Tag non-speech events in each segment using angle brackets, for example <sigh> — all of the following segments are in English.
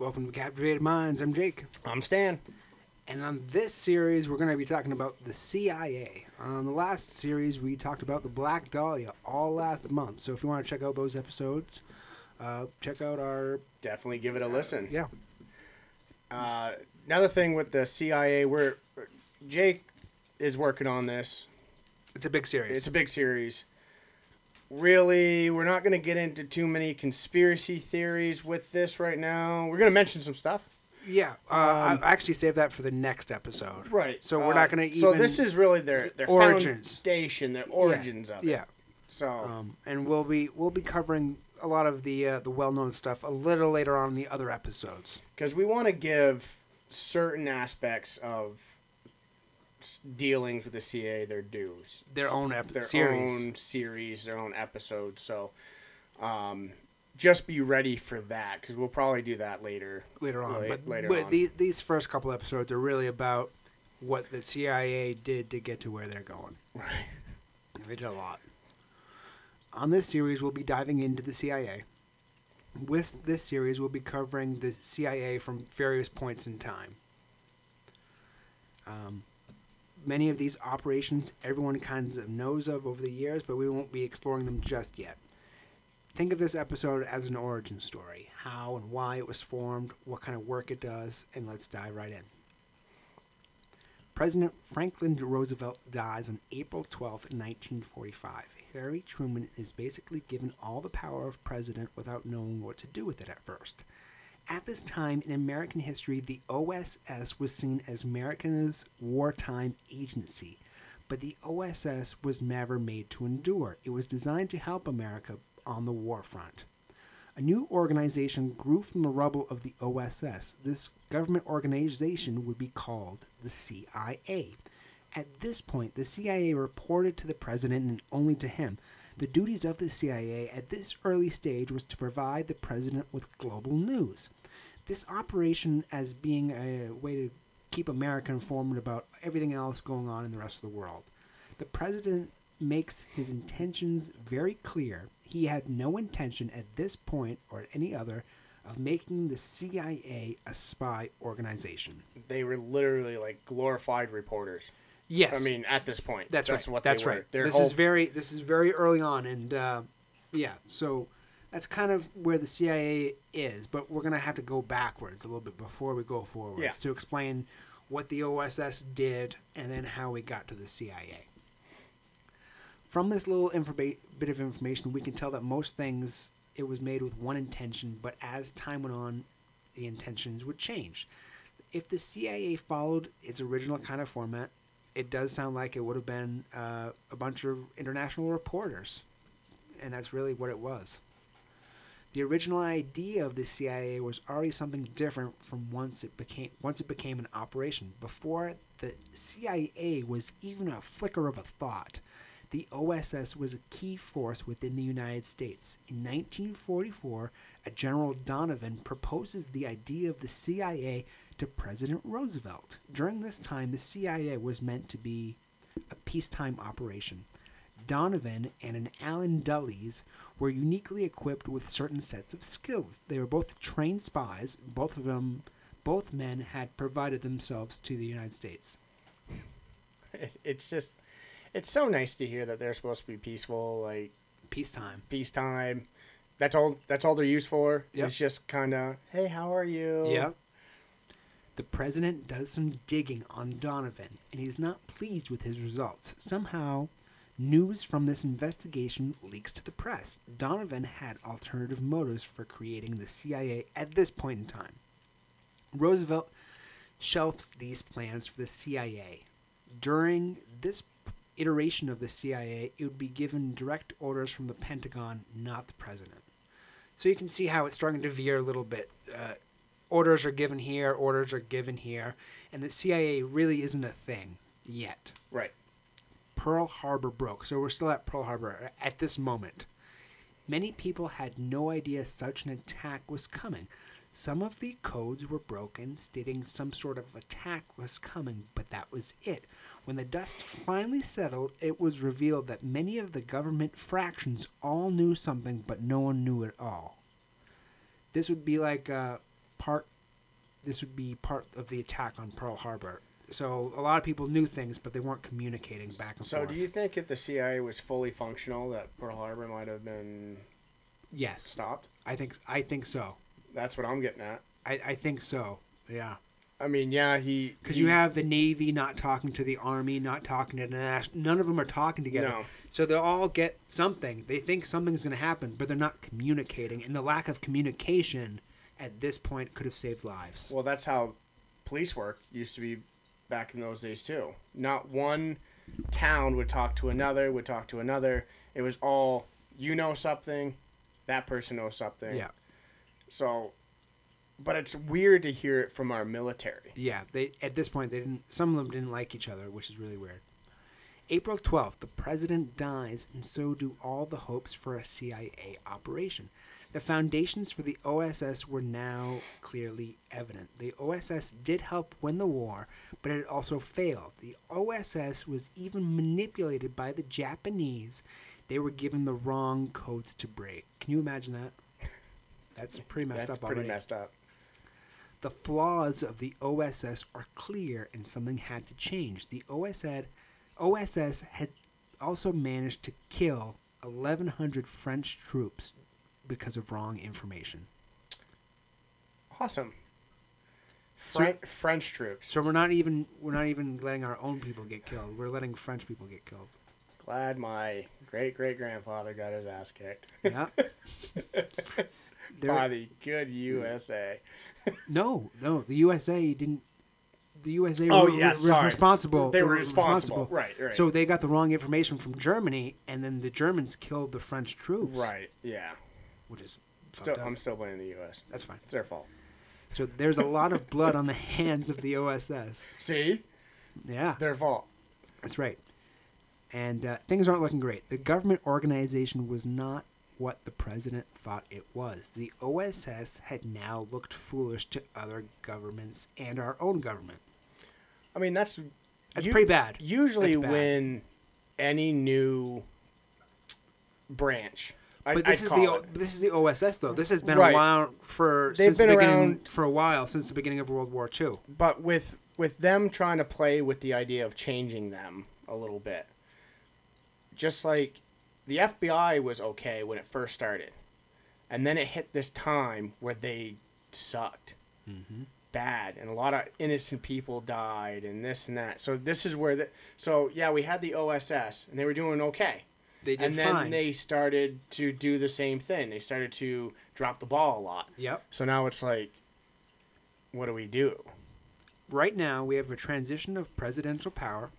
Welcome to Captivated Minds. I'm Jake. I'm Stan. And on this series, we're going to be talking about the CIA. On the last series, we talked about the Black Dahlia all last month. So if you want to check out those episodes, uh, check out our. Definitely give it a listen. Yeah. Uh, another thing with the CIA, we're Jake is working on this. It's a big series. It's a big series. Really, we're not going to get into too many conspiracy theories with this right now. We're going to mention some stuff. yeah. Uh, I actually saved that for the next episode. Right. So we're not going to So this is really their their Origins. foundation, their origins yeah, of it. Yeah. So Um, and we'll be we'll be covering a lot of the uh, the well known stuff a little later on in the other episodes. because we want to give certain aspects of dealings with the CIA their dues. Their own ep- their series. own series, their own episodes. So, um, just be ready for that because we'll probably do that later. later on. Late- but later but on. These, these first couple episodes are really about what the CIA did to get to where they're going. Right. <laughs> They did a lot. On this series, we'll be diving into the CIA. With this series, we'll be covering the CIA from various points in time. Um, many of these operations everyone kind of knows of over the years, but we won't be exploring them just yet. Think of this episode as an origin story how and why it was formed, what kind of work it does, and let's dive right in. President Franklin Roosevelt dies on April 12, 1945. Harry Truman is basically given all the power of president without knowing what to do with it at first. At this time in American history, the OSS was seen as America's wartime agency, but the OSS was never made to endure. It was designed to help America on the war front. A new organization grew from the rubble of the OSS. This government organization would be called the CIA. At this point, the CIA reported to the president and only to him. The duties of the CIA at this early stage was to provide the president with global news. This operation as being a way to keep America informed about everything else going on in the rest of the world. The president makes his intentions very clear. He had no intention at this point or at any other of making the CIA a spy organization. They were literally like glorified reporters. Yes, I mean, at this point, that's, right. what that's right. Their this whole, is very this is very early on, and uh, yeah, so that's kind of where the CIA is. But we're gonna have to go backwards a little bit before we go forwards Yeah. to explain what the OSS did and then how we got to the CIA. From this little informa- bit of information, we can tell that most things it was made with one intention, but as time went on, the intentions would change. If the CIA followed its original kind of format, it does sound like it would have been uh, a bunch of international reporters, and that's really what it was. The original idea of the CIA was already something different from once it became once it became an operation. Before the CIA was even a flicker of a thought, the OSS was a key force within the United States. In 1944, a General Donovan proposes the idea of the CIA to President Roosevelt. During this time, the CIA was meant to be a peacetime operation. Donovan and an Allen Dulles were uniquely equipped with certain sets of skills. They were both trained spies. Both of them, both men had provided themselves to the United States. <laughs> it's just, it's so nice to hear that they're supposed to be peaceful, like Peacetime. peacetime. That's all. That's all they're used for. Yep. It's just kind of, hey, how are you? Yeah. The president does some digging on Donovan, and he's not pleased with his results. Somehow, news from this investigation leaks to the press. Donovan had alternative motives for creating the CIA at this point in time. Roosevelt shelves these plans for the CIA. During this iteration of the CIA, it would be given direct orders from the Pentagon, not the president. So you can see how it's starting to veer a little bit. Uh, orders are given here, orders are given here, and the CIA really isn't a thing yet. Right. Pearl Harbor broke, so we're still at Pearl Harbor at this moment. Many people had no idea such an attack was coming. Some of the codes were broken, stating some sort of attack was coming, but that was it. When the dust finally settled, it was revealed that many of the government fractions all knew something, but no one knew it all. This would be like uh, part. This would be part of the attack on Pearl Harbor. So a lot of people knew things, but they weren't communicating back and So, forth. So do you think if the CIA was fully functional, that Pearl Harbor might have been Yes, stopped? I think I think so. That's what I'm getting at. I, I think so. Yeah, I mean, yeah, he because you have the Navy not talking to the Army, not talking to the national. None of them are talking together. No. So they'll all get something. They think something's going to happen, but they're not communicating. And the lack of communication at this point could have saved lives. Well, that's how police work used to be back in those days too. Not one town would talk to another, would talk to another. It was all you know something, that person knows something. yeah, So, but it's weird to hear it from our military. yeah. They at this point they didn't. Some of them didn't like each other, which is really weird. April twelfth, the president dies, and so do all the hopes for a CIA operation. The foundations for the OSS were now clearly evident. The OSS did help win the war, but it also failed. The OSS was even manipulated by the Japanese. They were given the wrong codes to break. Can you imagine that? <laughs> That's pretty messed That's up pretty already. messed up. The flaws of the OSS are clear and something had to change. The OSS, OSS had also managed to kill 1,100 French troops because of wrong information. Awesome. So- French troops. So we're not even we're not even letting our own people get killed. We're letting French people get killed. Glad my great great grandfather got his ass kicked Yeah. <laughs> By the good USA. no, no, the USA didn't. The USA Oh, were, yeah, was sorry. responsible. They were responsible. Right, right. So they got the wrong information from Germany, and then the Germans killed the French troops. Right. Yeah. Which is Still. I'm still blaming the U.S. That's fine. It's their fault. So there's a lot of blood on the hands of the OSS. See, Yeah, their fault. that's right. And uh, things aren't looking great. The government organization was not what the president thought it was. The OSS had now looked foolish to other governments and our own government. I mean, that's That's u- pretty bad. Usually, bad. when any new branch, But this I'd is the it. this is the OSS though. This has been Right. a while for They've since been the beginning around- for a while since the beginning of World War II. but with with them trying to play with the idea of changing them a little bit just like the FBI was okay when it first started and then it hit this time where they sucked mm-hmm. bad and a lot of innocent people died and this and that so this is where the so yeah we had the OSS and they were doing okay They did and then fine. they started to do the same thing they started to drop the ball a lot yep. so now it's like what do we do Right now, we have a transition of presidential power,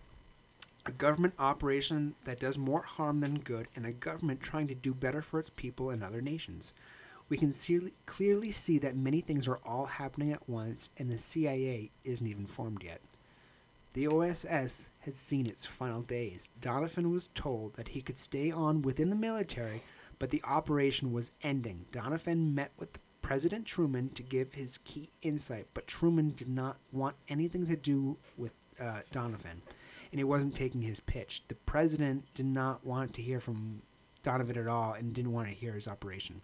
a government operation that does more harm than good, and a government trying to do better for its people and other nations. We can see, clearly see that many things are all happening at once, and the CIA isn't even formed yet. The OSS had seen its final days. Donovan was told that he could stay on within the military, but the operation was ending. Donovan met with President Truman to give his key insight, but Truman did not want anything to do with uh, Donovan, and he wasn't taking his pitch. The president did not want to hear from Donovan at all and didn't want to hear his operation.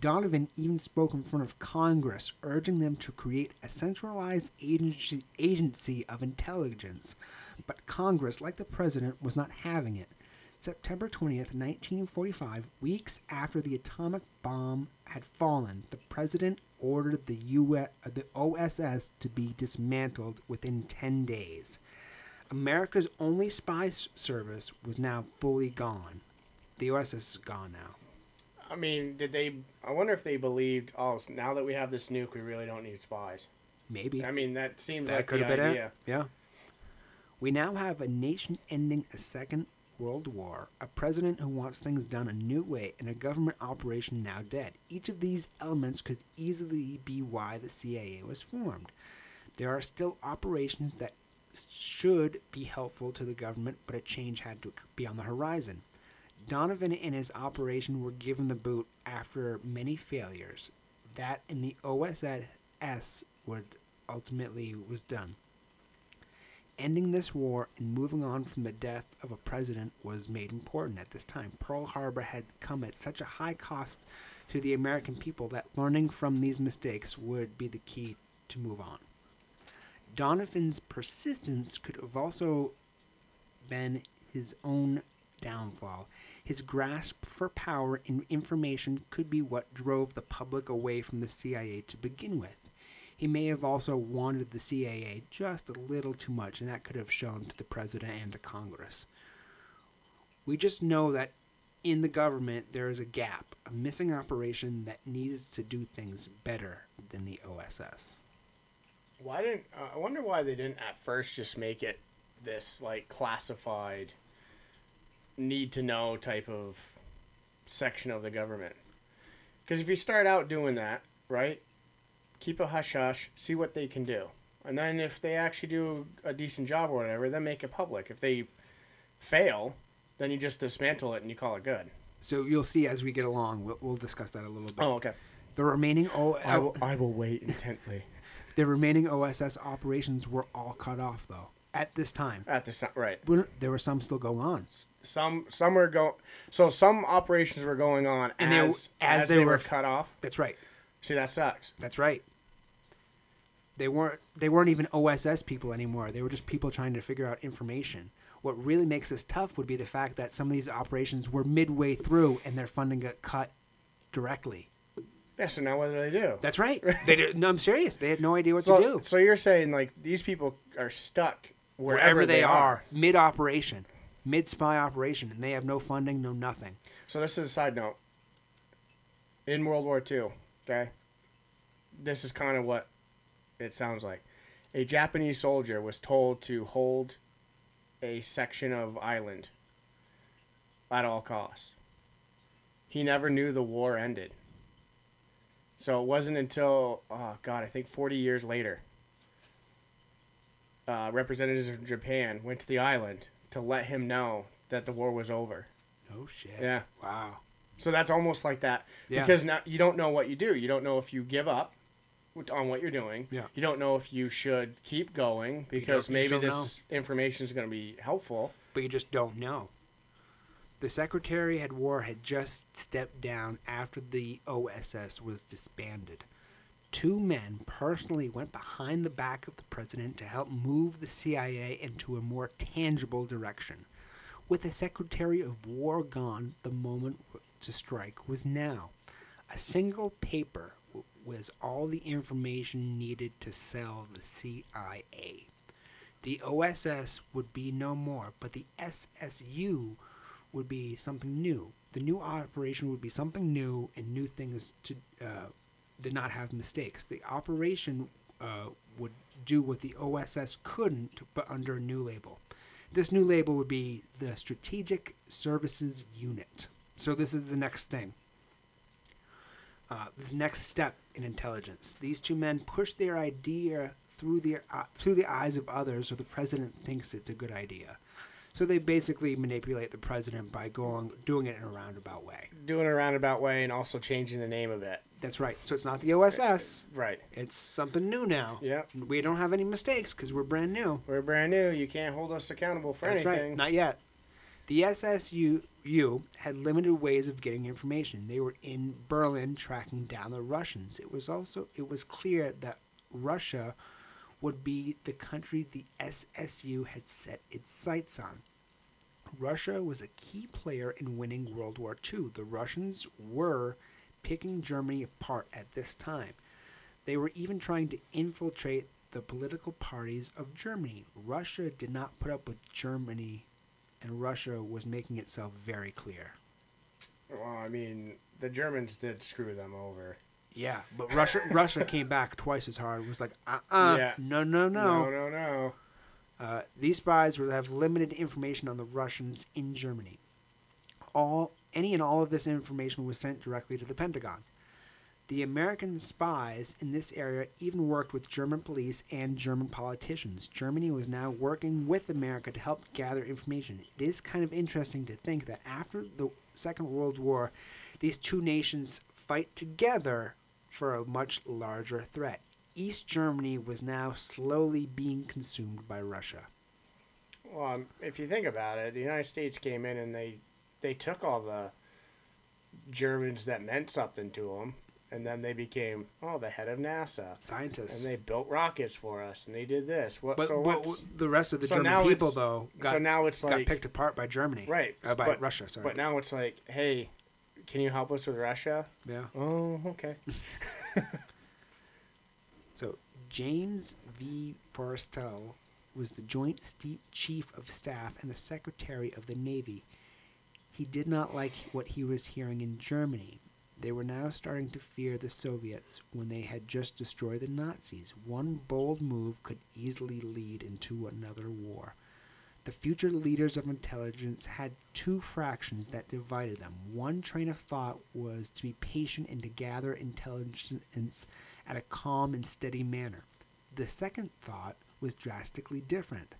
Donovan even spoke in front of Congress, urging them to create a centralized agency, agency of intelligence. But Congress, like the president, was not having it. September 20th, 1945, weeks after the atomic bomb had fallen, the president ordered the, US, the OSS to be dismantled within 10 days. America's only spy service was now fully gone. The OSS is gone now. I mean, did they? I wonder if they believed. Oh, now that we have this nuke, we really don't need spies. Maybe. I mean, that seems that like could have been idea. it. Yeah. We now have a nation ending a second world war, a president who wants things done a new way, and a government operation now dead. Each of these elements could easily be why the CIA was formed. There are still operations that should be helpful to the government, but a change had to be on the horizon. Donovan and his operation were given the boot after many failures. That and the OSS would ultimately was done. Ending this war and moving on from the death of a president was made important at this time. Pearl Harbor had come at such a high cost to the American people that learning from these mistakes would be the key to move on. Donovan's persistence could have also been his own downfall. His grasp for power and information could be what drove the public away from the CIA to begin with. He may have also wanted the CIA just a little too much, and that could have shown to the president and to Congress. We just know that in the government there is a gap, a missing operation that needs to do things better than the OSS. Why didn't uh, I wonder why they didn't at first just make it this like classified need to know type of section of the government? Because if you start out doing that, right, keep a hush hush, see what they can do, and then if they actually do a decent job or whatever, then make it public. If they fail, then you just dismantle it and you call it good. So you'll see as we get along. We'll, we'll discuss that a little bit. Oh, okay. The remaining o- I will, I will wait intently. <laughs> the remaining OSS operations were all cut off though at this time. At the time, right. When- There were some still going on. Some some were going. So some operations were going on And they- as as as, they they, were were cut off. That's right. See, that sucks. That's right. They weren't they weren't even OSS people anymore. They were just people trying to figure out information. What really makes this tough would be the fact that some of these operations were midway through and their funding got cut directly. Yeah. So now what do they do? That's right. <laughs> They did, no, I'm serious. They had no idea what so, to do. so you're saying like these people are stuck wherever, Wherever they, are, mid operation, mid spy operation, and they have no funding, no nothing. So this is a side note. In World War II, okay, this is kind of what it sounds like. A Japanese soldier was told to hold a section of island at all costs. He never knew the war ended. So it wasn't until, oh God, I think 40 years later, uh, representatives from Japan went to the island to let him know that the war was over. No shit. Yeah. Wow. So that's almost like that Yeah. because now you don't know what you do. You don't know if you give up on what you're doing. Yeah. You don't know if you should keep going because maybe this information is going to be helpful. but you just don't know. The Secretary at War had just stepped down after the OSS was disbanded. Two men personally went behind the back of the president to help move the CIA into a more tangible direction. With the Secretary of War gone, the moment to strike was now. A single paper was all the information needed to sell the CIA. The OSS would be no more, but the SSU would be something new. The new operation would be something new and new things to uh, did not have mistakes. The operation uh, would do what the OSS couldn't, but under a new label. This new label would be the Strategic Services Unit. So this is the next thing. Uh, this next step in intelligence. These two men push their idea through the uh, through the eyes of others, so the president thinks it's a good idea. So they basically manipulate the president by going doing it in a roundabout way. Doing a roundabout way and also changing the name of it. That's right. So it's not the OSS. Uh, right. It's something new now. Yep. We don't have any mistakes because we're brand new. We're brand new. You can't hold us accountable for That's anything. right. Not yet. The SSU had limited ways of getting information. They were in Berlin tracking down the Russians. It was also it was clear that Russia would be the country the SSU had set its sights on. Russia was a key player in winning World War II. The Russians were picking Germany apart at this time. They were even trying to infiltrate the political parties of Germany. Russia did not put up with Germany, and Russia was making itself very clear. Well, I mean, the Germans did screw them over. Yeah, but Russia <laughs> Russia came back twice as hard. It was like, uh, uh Yeah. no, no, no. No, no, no. Uh, these spies would have limited information on the Russians in Germany. All any and all of this information was sent directly to the Pentagon. The American spies in this area even worked with German police and German politicians. Germany was now working with America to help gather information. It is kind of interesting to think that after the Second World War, these two nations fight together for a much larger threat. East Germany was now slowly being consumed by Russia. Well, um, if you think about it, the United States came in and they they took all the Germans that meant something to them, and then they became oh the head of NASA, Scientists. and they built rockets for us, and they did this. What? but so but the rest of the so German people, though, got, so now it's got like picked apart by Germany. right, Uh, by but, Russia, sorry. But now it's like, hey, can you help us with Russia? yeah. Oh, okay. <laughs> <laughs> So James V. Forrestal was the Joint Chief of Staff and the Secretary of the Navy. He did not like what he was hearing in Germany. They were now starting to fear the Soviets when they had just destroyed the Nazis. One bold move could easily lead into another war. The future leaders of intelligence had two fractions that divided them. One train of thought was to be patient and to gather intelligence at a calm and steady manner. The second thought was drastically different.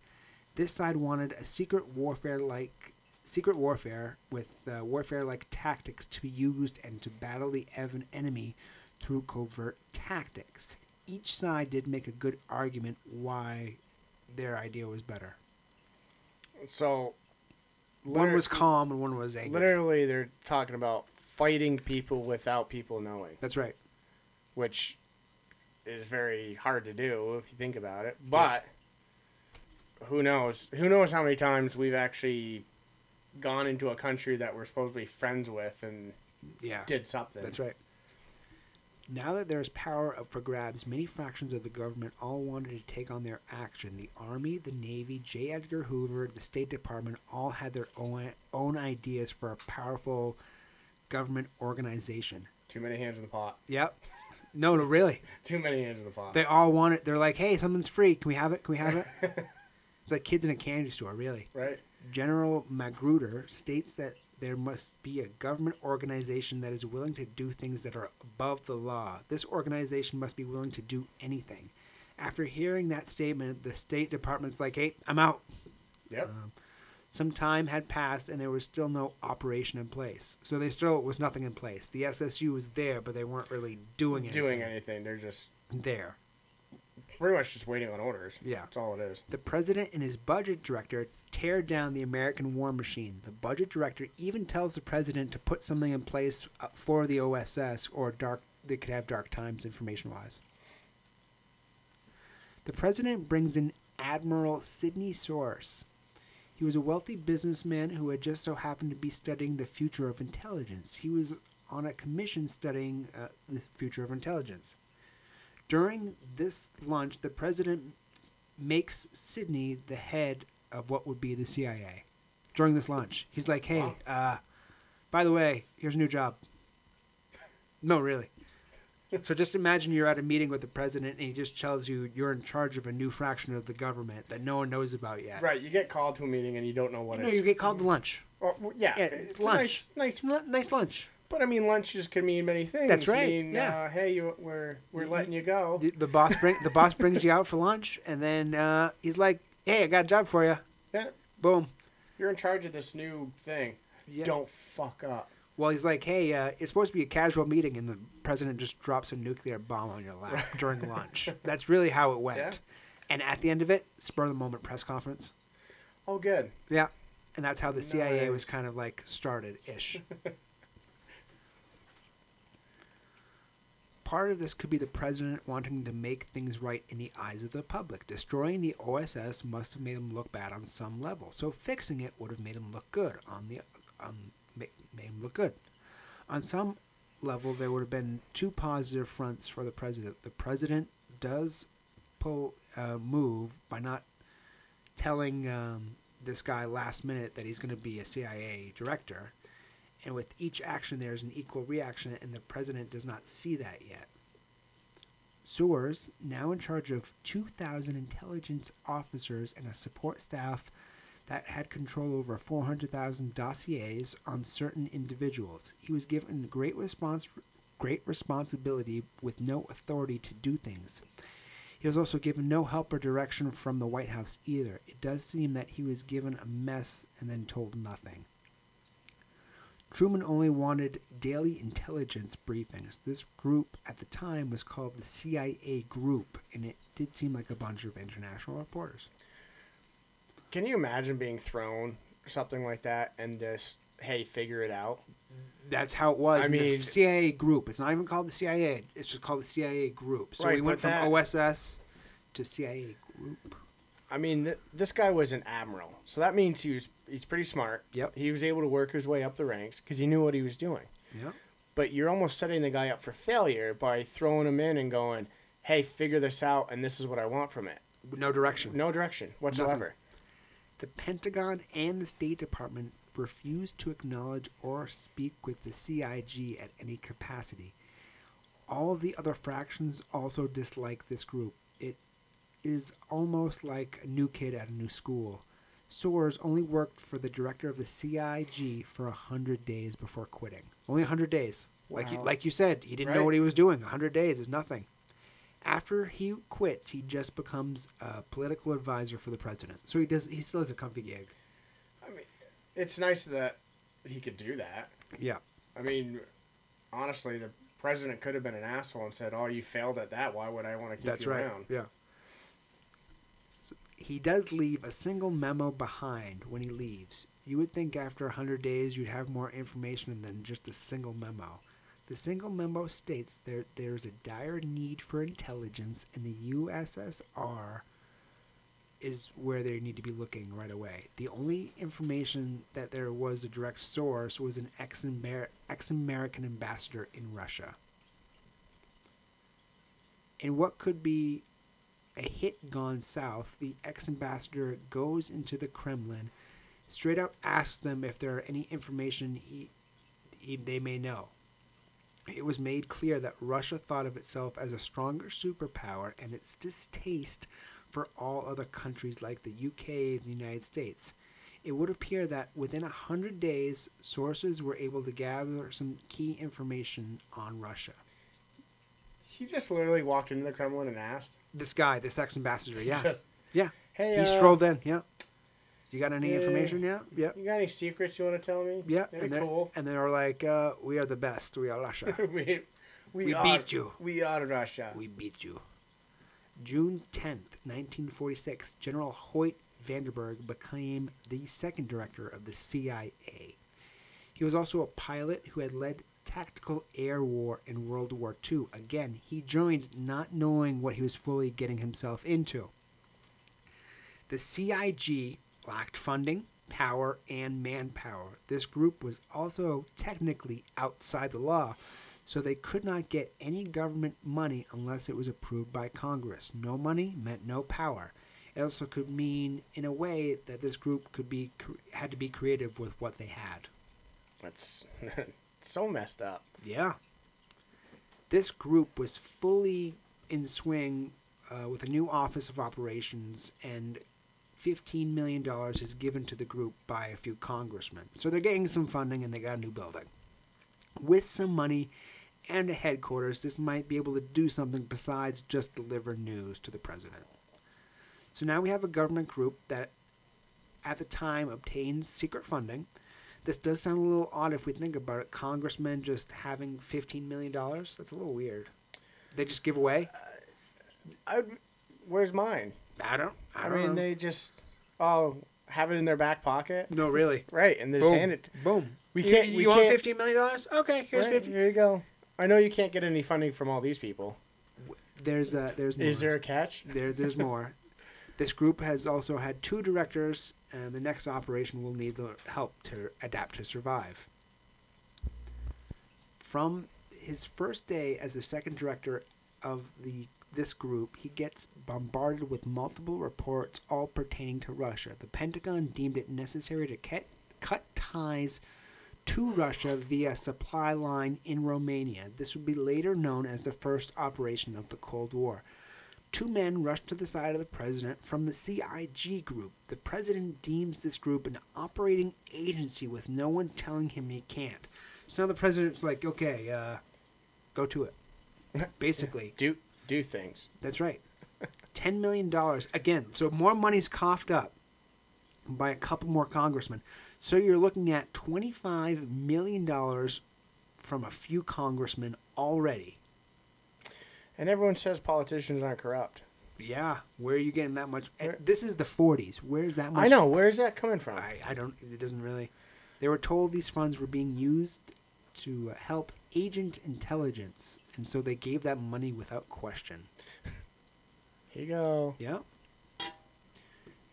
This side wanted a secret warfare like secret warfare with uh, warfare like tactics to be used and to battle the ev- enemy through covert tactics. Each side did make a good argument why their idea was better. So One was calm and one was angry. literally they're talking about fighting people without people knowing, That's right. which is very hard to do if you think about it. But who knows? Who knows how many times we've actually gone into a country that we're supposed to be friends with and Yeah. did something. That's right. Now that there is power up for grabs, many fractions of the government all wanted to take on their action. The Army, the Navy, J. Edgar Hoover, the State Department all had their own, own ideas for a powerful government organization. Too many hands in the pot. Yep. No, no, really. <laughs> Too many hands in the pot. They all want it. They're like, hey, something's free. Can we have it? Can we have it? <laughs> it's like kids in a candy store, really. right? General Magruder states that there must be a government organization that is willing to do things that are above the law. This organization must be willing to do anything. After hearing that statement, the State Department's like, hey, I'm out. Yep. Um, some time had passed and there was still no operation in place. So they still was nothing in place. The SSU was there, but they weren't really doing anything. Doing anything. They're just there. Pretty much just waiting on orders. Yeah. That's all it is. The president and his budget director tear down the American war machine. The budget director even tells the president to put something in place uh, for the OSS or dark they could have dark times information wise. The president brings in Admiral Sidney Souers. He was a wealthy businessman who had just so happened to be studying the future of intelligence. He was on a commission studying uh, the future of intelligence. During this lunch, the president makes Sidney the head of what would be the CIA. During this lunch, he's like, "Hey, Wow. uh, by the way, here's a new job." No, really. so just imagine you're at a meeting with the president, and he just tells you you're in charge of a new fraction of the government that no one knows about yet. Right. You get called to a meeting and you don't know what No, you get called to lunch. Well, yeah. Yeah, it's lunch. Nice, nice. Nice lunch. But I mean, lunches can mean many things. That's right, I mean, yeah. Uh, hey, you, we're we're letting you go. The, the boss bring the boss brings you out for lunch, and then uh, he's like, "Hey, I got a job for you." Yeah. Boom. You're in charge of this new thing. Yeah. Don't fuck up. Well, he's like, "Hey, uh, it's supposed to be a casual meeting," and the president just drops a nuclear bomb on your lap <laughs> during lunch. That's really how it went. Yeah. And at the end of it, spur of the moment press conference. Oh, good. Yeah. And that's how the CIA was kind of like started ish. <laughs> Part of this could be the president wanting to make things right in the eyes of the public. Destroying the OSS must have made him look bad on some level, so fixing it would have made him look good on the um, made him look good. On some level, there would have been two positive fronts for the president. The president does pull uh, move by not telling um, this guy last minute that he's going to be a CIA director. And with each action, there's an equal reaction, and the president does not see that yet. Souers, now in charge of 2,000 intelligence officers and a support staff that had control over 400,000 dossiers on certain individuals. He was given great response, great responsibility with no authority to do things. He was also given no help or direction from the White House either. It does seem that he was given a mess and then told nothing. Truman only wanted daily intelligence briefings. This group at the time was called the CIA Group, and it did seem like a bunch of international reporters. Can you imagine being thrown or something like that and just hey, figure it out. That's how it was. I mean- CIA group. It's not even called the CIA. It's just called the CIA group. So we went from that- OSS to CIA group. I mean, th- this guy was an admiral, so that means he was he's pretty smart. Yep. He was able to work his way up the ranks because he knew what he was doing. Yeah. But you're almost setting the guy up for failure by throwing him in and going, "Hey, figure this out, and this is what I want from it." No direction. No direction whatsoever. The Pentagon and the State Department refused to acknowledge or speak with the CIG at any capacity. All of the other fractions also dislike this group. Is almost like a new kid at a new school. Souers only worked for the director of the CIG for a hundred days before quitting. Only a hundred days. Like you, like you said, he didn't know what he was doing. A hundred days is nothing. After he quits, he just becomes a political advisor for the president. So he does. He still has a comfy gig. I mean, it's nice that he could do that. Yeah. I mean, honestly, the president could have been an asshole and said, "Oh, you failed at that. Why would I want to keep That's you right. around?" Yeah. He does leave a single memo behind when he leaves. You would think after 100 days you'd have more information than just a single memo. The single memo states there there's a dire need for intelligence and the USSR is where they need to be looking right away. The only information that there was a direct source was an ex-Amer- ex-American ambassador in Russia. In what could be a hit gone south, the ex ambassador goes into the Kremlin, straight up asks them if there are any information he, he, they may know. It was made clear that Russia thought of itself as a stronger superpower and its distaste for all other countries like the UK and the United States. It would appear that within a hundred days, Souers were able to gather some key information on Russia. He just literally walked into the Kremlin and asked. This guy, this ex ambassador, <laughs> yeah. Just, Yeah. hey, he uh, strolled in. Yeah. You got any yeah. information? Yeah. Yeah. You got any secrets you want to tell me? Yeah. Any And they're, cool. and they were like, uh, "We are the best. We are Russia. <laughs> we, we, We are, beat you. We are Russia. we beat you." June tenth, nineteen forty-six. General Hoyt Vandenberg became the second director of the CIA. He was also a pilot who had led tactical air war in World War II. Again, he joined not knowing what he was fully getting himself into. The CIG lacked funding, power, and manpower. This group was also technically outside the law, so they could not get any government money unless it was approved by Congress. No money meant no power. It also could mean, in a way, that this group could be had to be creative with what they had. That's <laughs> so messed up. Yeah. This group was fully in swing uh, with a new Office of Operations, and $15 million is given to the group by a few congressmen. So they're getting some funding and they got a new building. With some money and a headquarters, this might be able to do something besides just deliver news to the president. So now we have a government group that at the time obtained secret funding. This does sound a little odd if we think about it. Congressmen just having $15 million? That's a little weird. They just give away? Uh, I, where's mine? I don't. I, I, don't mean, know. they just oh have it in their back pocket, No, really. right? And they just Boom. hand it. Boom. We can't. You, we want can't, fifteen million dollars? Okay, here's right, fifty. Here you go. I know you can't get any funding from all these people. There's a there's more. Is there a catch? There, there's more. <laughs> this group has also had two directors, and the next operation will need the help to adapt to survive. From his first day as the second director of the this group, he gets bombarded with multiple reports, all pertaining to Russia. The Pentagon deemed it necessary to cut, cut ties to Russia via supply line in Romania. This would be later known as the first operation of the Cold War. Two men rush to the side of the president from the CIG group. The president deems this group an operating agency with no one telling him he can't. So now the president's like, okay, uh, go to it. <laughs> Basically, Do do things. that's right. <laughs> $10 million. Again, so more money's coughed up by a couple more congressmen. So you're looking at $25 million from a few congressmen already. And everyone says politicians aren't corrupt. Yeah, where are you getting that much? Where- This is the 40s. Where's that much? I know. Where's that coming from? I, I don't, it doesn't really. They were told these funds were being used to help agent intelligence, and so they gave that money without question. <laughs> Here you go. Yeah.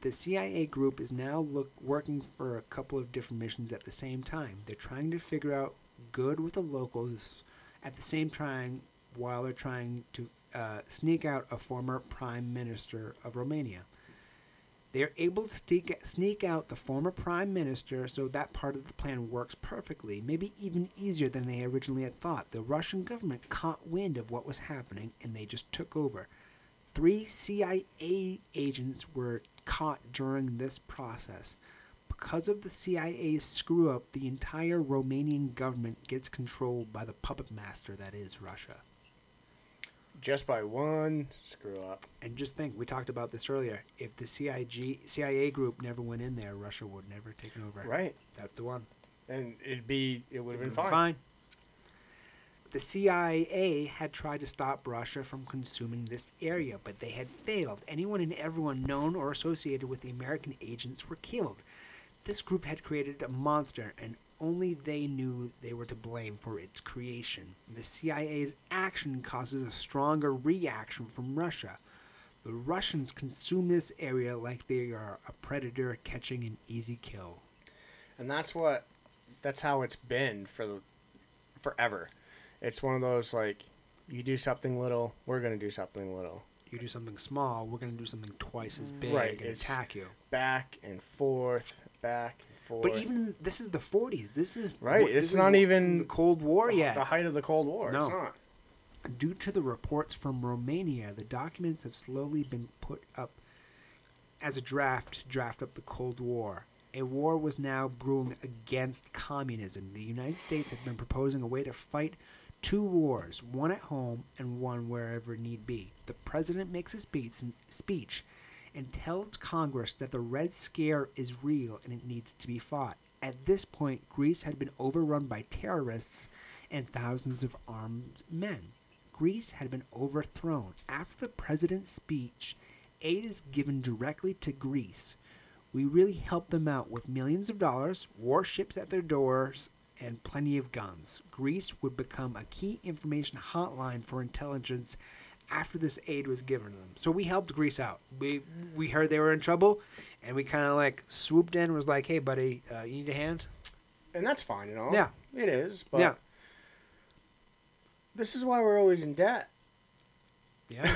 The CIA group is now look, working for a couple of different missions at the same time. They're trying to figure out good with the locals at the same time while they're trying to uh, sneak out a former prime minister of Romania. They are able to sneak, sneak out the former prime minister, so that part of the plan works perfectly, maybe even easier than they originally had thought. The Russian government caught wind of what was happening and they just took over. Three CIA agents were caught during this process. Because of the CIA's screw up, the entire Romanian government gets controlled by the puppet master that is Russia. Just by one screw up. And just think, we talked about this earlier. If the CIG, CIA group never went in there, Russia would never taken over. Right. That's the one. And it'd be it would have been Fine. fine. The CIA had tried to stop Russia from consuming this area, but they had failed. Anyone and everyone known or associated with the American agents were killed. This group had created a monster, and only they knew they were to blame for its creation. The CIA's action causes a stronger reaction from Russia. The Russians consume this area like they are a predator catching an easy kill. And that's what that's how it's been for the forever. It's one of those like you do something little, we're gonna do something little. You do something small, we're going to do something twice as mm. big Right, and attack you. Back and forth, back forth. But even this is the 40s. This is Right, what- it's not even the Cold War yet. the height of the Cold War. No. It's not. Due to the reports from Romania, the documents have slowly been put up as a draft to draft up the Cold War. A war was now brewing against communism. The United States had been proposing a way to fight two wars, one at home and one wherever need be. The president makes a speech, speech and tells Congress that the Red Scare is real and it needs to be fought. At this point, Greece had been overrun by terrorists and thousands of armed men. Greece had been overthrown. After the president's speech, aid is given directly to Greece. We really help them out with millions of dollars, warships at their doors, and plenty of guns. Greece would become a key information hotline for intelligence after this aid was given to them. So we helped Greece out. We we heard they were in trouble, and we kind of like swooped in. Was like, hey, buddy, uh, you need a hand? And that's fine and all. Yeah. It is, but Yeah. this is why we're always in debt. Yeah,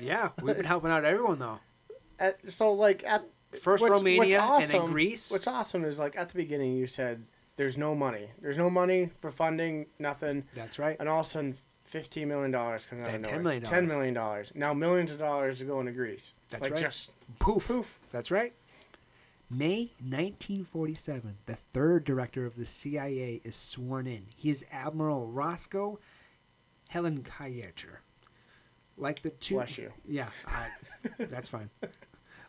yeah. We've been helping out everyone though. <laughs> At, so like at First what's- Romania what's and then Greece. What's awesome is like at the beginning you said there's no money. There's no money for funding, nothing. That's right. And all of a sudden fifteen million dollars comes out of $10 nowhere. million Ten million dollars. Now millions of dollars are going to Greece. That's like right. just Poof. poof. That's right. May 1947, the third director of the CIA is sworn in. He is Admiral Roscoe Helen Hillenkoetter. Like the two. Bless you. Yeah, I, that's fine. <laughs>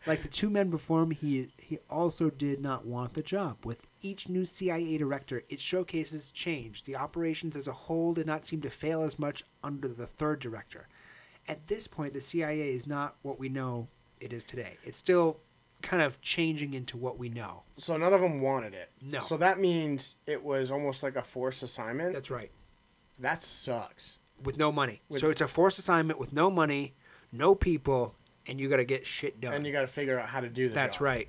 Like the two men before him, he he also did not want the job. With each new CIA director, it showcases change. The operations as a whole did not seem to fail as much under the third director. At this point, the CIA is not what we know it is today. It's still kind of changing into what we know. So none of them wanted it. No. So that means it was almost like a forced assignment. That's right. that sucks. With no money. With- so it's a forced assignment with no money, no people, and you got to get shit done. And you got to figure out how to do that. That's job. right.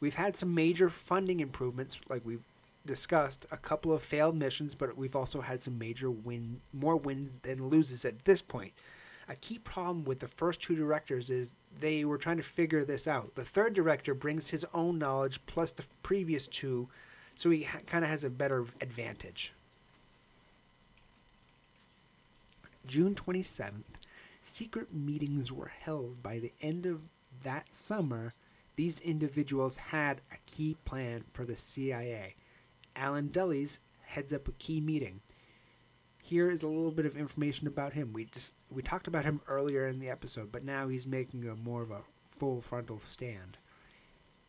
We've had some major funding improvements, like we've discussed. A couple of failed missions, but we've also had some major win, more wins than loses at this point. A key problem with the first two directors is they were trying to figure this out. The third director brings his own knowledge plus the previous two, so he ha- kind of has a better advantage. June 27th, secret meetings were held. By the end of that summer, these individuals had a key plan for the CIA. Allen Dulles heads up a key meeting. Here is a little bit of information about him. We just we talked about him earlier in the episode, but now he's making a more of a full frontal stand.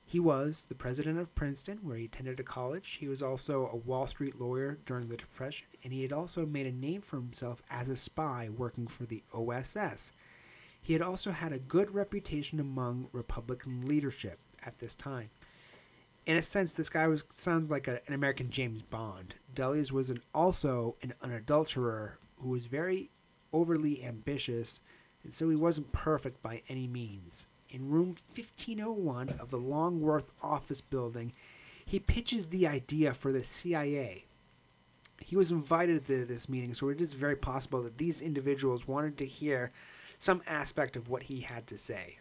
He was the president of Princeton, where he attended a college. He was also a Wall Street lawyer during the Depression, and he had also made a name for himself as a spy working for the OSS. He had also had a good reputation among Republican leadership at this time. in a sense, this guy was sounds like a, an American James Bond. Dulles was an, also an, an adulterer who was very overly ambitious, and so he wasn't perfect by any means. In room 1501 of the Longworth office building, he pitches the idea for the CIA. He was invited to this meeting, so it is very possible that these individuals wanted to hear some aspect of what he had to say.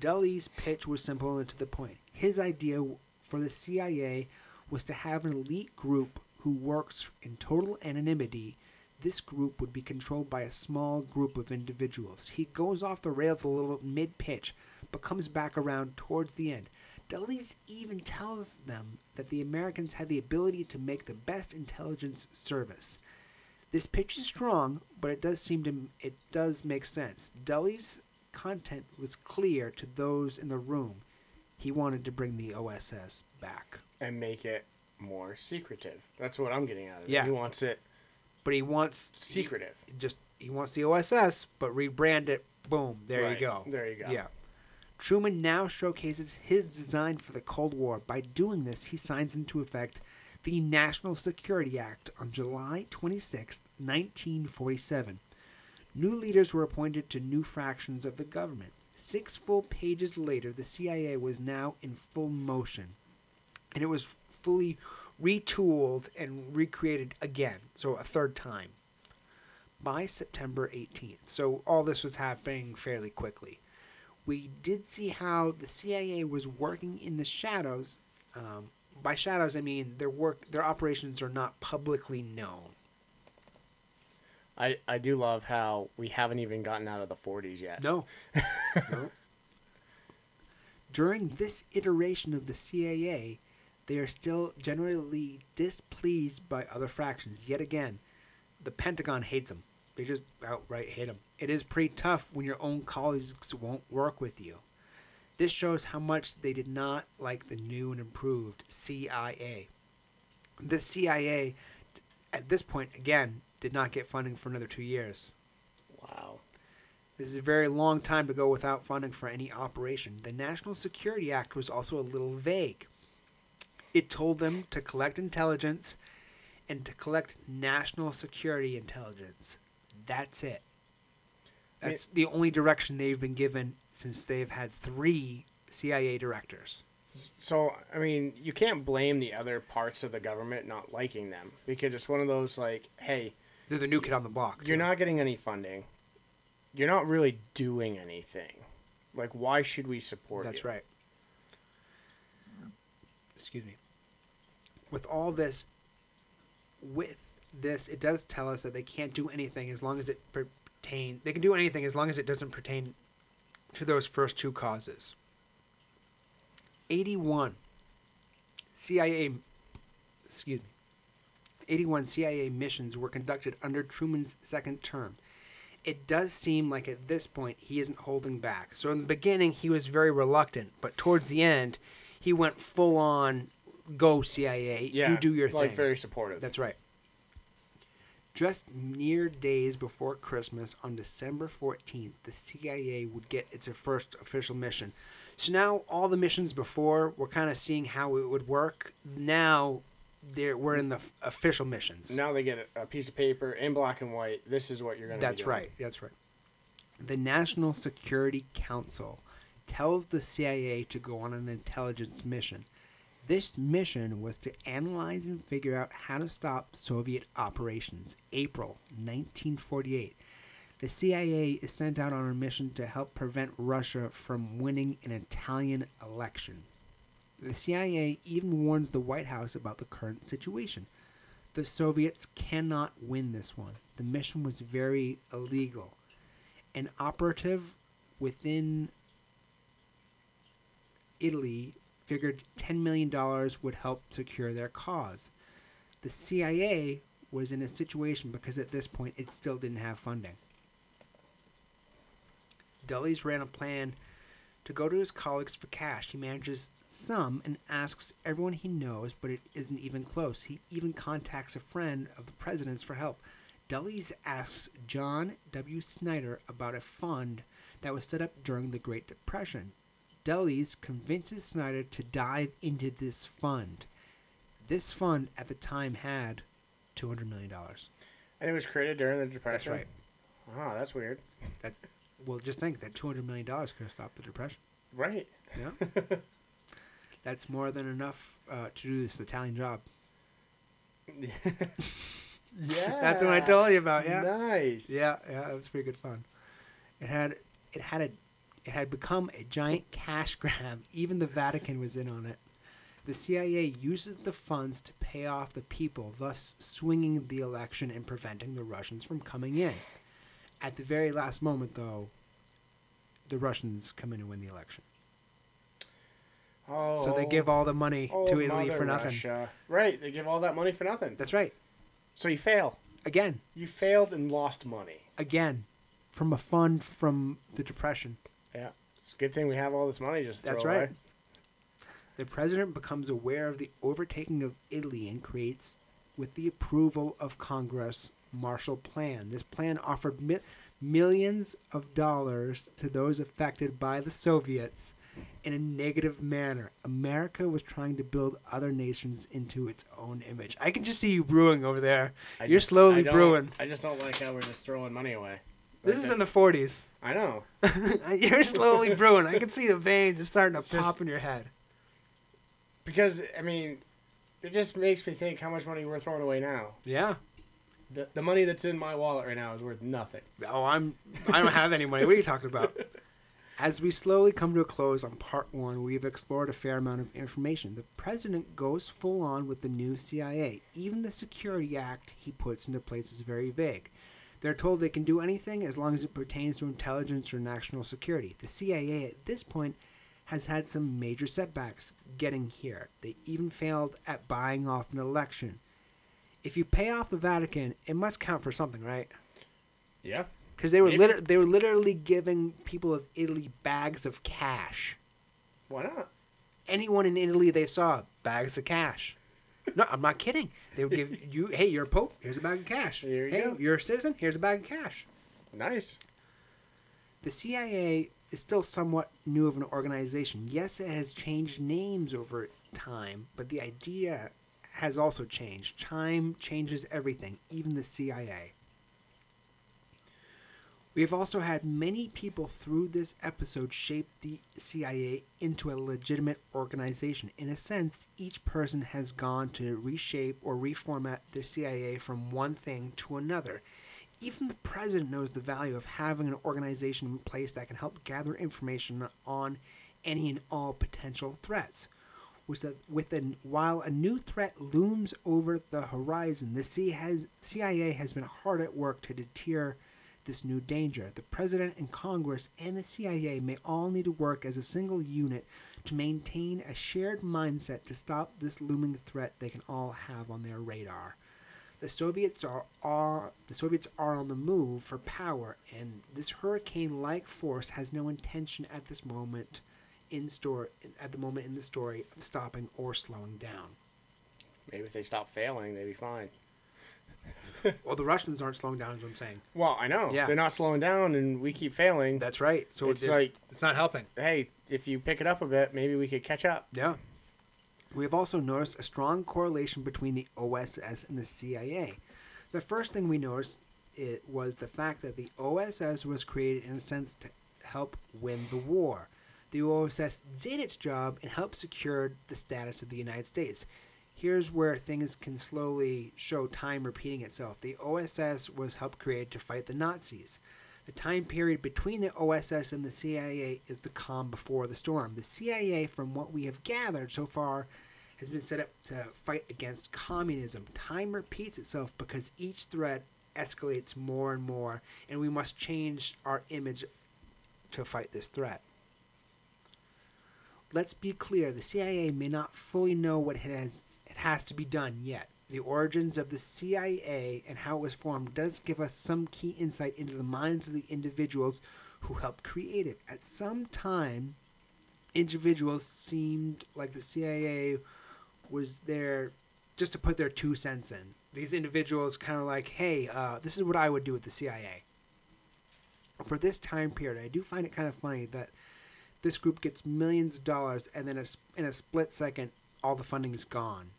Dulles' pitch was simple and to the point. His idea for the CIA was to have an elite group who works in total anonymity. This group would be controlled by a small group of individuals. He goes off the rails a little mid pitch, but comes back around towards the end. Dulles even tells them that the Americans had the ability to make the best intelligence service. This pitch is strong, but it does seem to it does make sense. Dulles' content was clear to those in the room. He wanted to bring the OSS back, and make it more secretive. That's what I'm getting out of it. Yeah. He wants it but he wants secretive. he just he wants the OSS, but rebrand it. Boom, there Right. you go. There you go. Yeah. Truman now showcases his design for the Cold War. By doing this, he signs into effect the National Security Act on July 26, 1947. New leaders were appointed to new fractions of the government. Six full pages later, the CIA was now in full motion, and it was fully retooled and recreated again, so a third time, by September 18th. So all this was happening fairly quickly we did see how the CIA was working in the shadows. Um, by shadows, I mean their work, their operations are not publicly known. I, I do love how we haven't even gotten out of the 40s yet. No. <laughs> no. During this iteration of the CIA, they are still generally displeased by other fractions. Yet again, the Pentagon hates them. They just outright hate them. It is pretty tough when your own colleagues won't work with you. This shows how much they did not like the new and improved CIA. The CIA, at this point, again, did not get funding for another two years. Wow. This is a very long time to go without funding for any operation. The National Security Act was also a little vague. It told them to collect intelligence and to collect national security intelligence. That's it. That's the only direction they've been given since they've had three CIA directors. So, I mean, you can't blame the other parts of the government not liking them because it's one of those like, hey, They're the new kid on the block. you're too. not getting any funding. You're not really doing anything. Like, why should we support it? That's you? right. Excuse me. With all this, with this, it does tell us that they can't do anything as long as it pertain. They can do anything as long as it doesn't pertain to those first two causes. Eighty-one. CIA. Excuse me. 81 CIA missions were conducted under Truman's second term it does seem like at this point he isn't holding back. So in the beginning he was very reluctant, but towards the end he went full on go CIA, Yeah, you do your like thing. very supportive. That's right. Just mere days before Christmas, on December 14th, the CIA would get its first official mission. So now all the missions before, we're kind of seeing how it would work. Now they're, we're in the f- official missions. Now they get a, a piece of paper in black and white. This is what you're going to. Do That's right. That's right. The National Security Council tells the CIA to go on an intelligence mission. This mission was to analyze and figure out how to stop Soviet operations. April 1948. The CIA is sent out on a mission to help prevent Russia from winning an Italian election. The CIA even warns the White House about the current situation. The Soviets cannot win this one. The mission was very illegal. An operative within Italy figured $10 million would help secure their cause. The CIA was in a situation because at this point it still didn't have funding. Dulles ran a plan to go to his colleagues for cash. He manages some and asks everyone he knows, but it isn't even close. He even contacts a friend of the president's for help. Dulles asks John W. Snyder about a fund that was set up during the Great Depression. Dulles convinces Snyder to dive into this fund. This fund at the time had $200 million. And it was created during the depression. That's right. Oh, that's weird. That, well, just think that $200 million could have stopped the Depression. Right. Yeah. <laughs> That's more than enough uh, to do this Italian job. Yeah. <laughs> <laughs> That's what I told you about. Yeah. Nice. Yeah, yeah, it was pretty good fun. It had it had a it had become a giant cash grab. <laughs> Even the Vatican was in on it. The CIA uses the funds to pay off the people, thus swinging the election and preventing the Russians from coming in. At the very last moment, though, the Russians come in and win the election. Oh, so they give all the money oh, to Italy for nothing. Russia. Right. They give all that money for nothing. That's right. So you fail. Again, You failed and lost money. again, from a fund from the Depression. Yeah. It's a good thing we have all this money just That's right. away. The president becomes aware of the overtaking of Italy and creates, with the approval of Congress, Marshall Plan. This plan offered mi- millions of dollars to those affected by the Soviets in a negative manner. America was trying to build other nations into its own image. I can just see you brewing over there. I You're just- slowly brewing. I just don't like how we're just throwing money away. This Like is in the 40s. I know. <laughs> You're slowly <laughs> brewing. I can see the vein just starting to It's just- pop in your head. Because, I mean, it just makes me think how much money we're throwing away now. Yeah. The, the money that's in my wallet right now is worth nothing. Oh, I'm. I don't have any money. What are you talking about? As we slowly come to a close on part one, we've explored a fair amount of information. The president goes full on with the new CIA. Even the Security Act he puts into place is very vague. They're told they can do anything as long as it pertains to intelligence or national security. The CIA at this point has had some major setbacks getting here. They even failed at buying off an election. If you pay off the Vatican, it must count for something, right? Yeah. Because they were liter- they were literally giving people of Italy bags of cash. Why not? Anyone in Italy they saw bags of cash. No, I'm not kidding. They would give you, hey, you're a pope. Here's a bag of cash. There you hey, go. you're a citizen. Here's a bag of cash. Nice. The CIA is still somewhat new of an organization. Yes, it has changed names over time, but the idea has also changed. Time changes everything, even the CIA. We have also had many people through this episode shape the CIA into a legitimate organization. In a sense, each person has gone to reshape or reformat the CIA from one thing to another. Even the president knows the value of having an organization in place that can help gather information on any and all potential threats. With an, while a new threat looms over the horizon, the CIA has been hard at work to deter this new danger. The president and Congress and the CIA may all need to work as a single unit to maintain a shared mindset to stop this looming threat they can all have on their radar. The Soviets are, are the Soviets are on the move for power, and this hurricane-like force has no intention at this moment in store at the moment in the story of stopping or slowing down. Maybe if they stop failing, they'd be fine. <laughs> Well, the Russians aren't slowing down, is what I'm saying. Well, I know. Yeah. They're not slowing down, and we keep failing. That's right. So it's it- like, it's not helping. hey, if you pick it up a bit, maybe we could catch up. Yeah. We have also noticed a strong correlation between the OSS and the CIA. The first thing we noticed it was the fact that the OSS was created in a sense to help win the war. The OSS did its job and helped secure the status of the United States. Here's where things can slowly show time repeating itself. The OSS was helped created to fight the Nazis. The time period between the OSS and the CIA is the calm before the storm. The CIA, from what we have gathered so far, has been set up to fight against communism. Time repeats itself because each threat escalates more and more, and we must change our image to fight this threat. Let's be clear, the CIA may not fully know what it has it has to be done yet. The origins of the CIA and how it was formed does give us some key insight into the minds of the individuals who helped create it. At some time, individuals seemed like the CIA was there just to put their two cents in. These individuals kind of like, hey, uh, this is what I would do with the CIA. For this time period, I do find it kind of funny that this group gets millions of dollars, and then in a split second, all the funding is gone.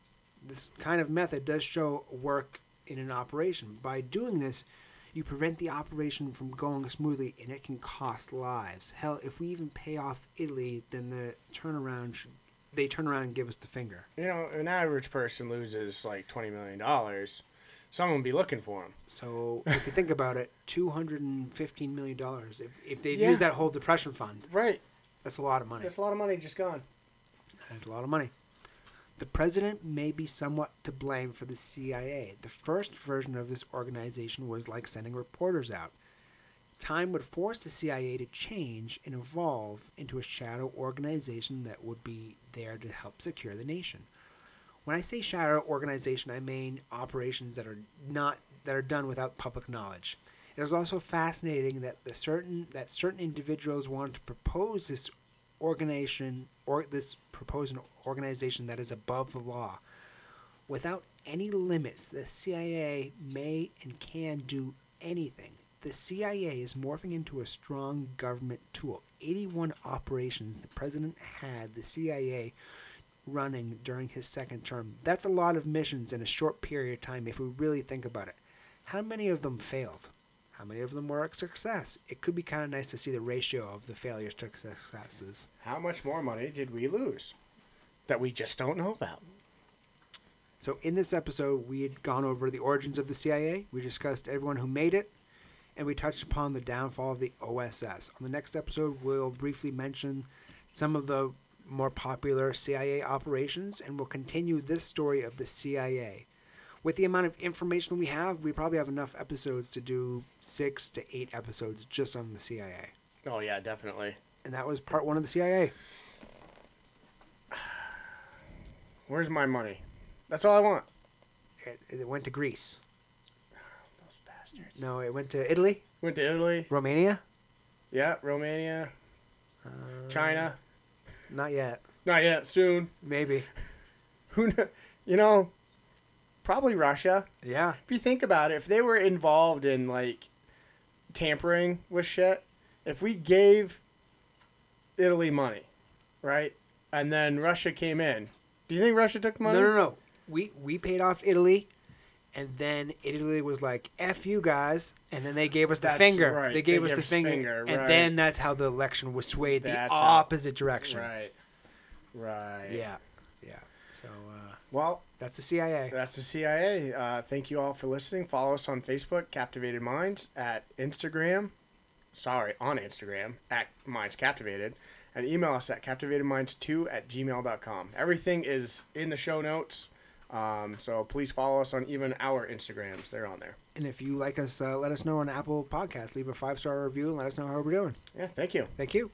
This kind of method does show work in an operation. By doing this, you prevent the operation from going smoothly, and it can cost lives. Hell, if we even pay off Italy, then the turnaround should they turn around and give us the finger. You know, an average person loses like twenty million dollars. Someone would be looking for him. So if you think about it, two hundred and fifteen million dollars. If if they'd Yeah. used that whole depression fund, Right. that's a lot of money. That's a lot of money just gone. That's a lot of money. The president may be somewhat to blame for the CIA. The first version of this organization was like sending reporters out. Time would force the CIA to change and evolve into a shadow organization that would be there to help secure the nation. When I say shadow organization, I mean operations that are not that are done without public knowledge. It is also fascinating that the certain that certain individuals wanted to propose this organization or this proposed an organization that is above the law. Without any limits, the CIA may and can do anything. The CIA is morphing into a strong government tool. 81 operations the president had the CIA running during his second term. That's a lot of missions in a short period of time if we really think about it. How many of them failed? How many of them were a success? It could be kind of nice to see the ratio of the failures to successes. How much more money did we lose that we just don't know about? So, in this episode, we had gone over the origins of the CIA, we discussed everyone who made it, and we touched upon the downfall of the OSS. On the next episode, we'll briefly mention some of the more popular CIA operations, and we'll continue this story of the CIA. With the amount of information we have, we probably have enough episodes to do six to eight episodes just on the CIA. Oh yeah, definitely. And that was part one of the CIA. Where's my money? That's all I want. It, it went to Greece. <sighs> Those bastards. No, it went to Italy, Went to Italy. Romania. Yeah, Romania, Uh, China. Not yet. Not yet. Soon. Maybe. <laughs> Who? kn- You know, probably Russia. Yeah. If you think about it, if they were involved in like tampering with shit, if we gave Italy money, right, and then Russia came in, do you think Russia took money? No, no, no. We we paid off Italy, and then Italy was like, "F you guys," and then they gave us the That's finger. right. They gave us the finger, finger, and right. then that's how the election was swayed That's the how- opposite direction. Right. Right. Yeah, yeah. So uh, Well, that's the CIA. That's the CIA. Uh, thank you all for listening. Follow us on Facebook, Captivated Minds, at Instagram. Sorry, on Instagram, at Minds Captivated. And email us at captivatedminds2 at gmail.com. Everything is in the show notes. Um, so please follow us on even our Instagrams. They're on there. And if you like us, uh, let us know on Apple Podcasts. Leave a five star review and let us know how we're doing. Yeah, thank you. Thank you.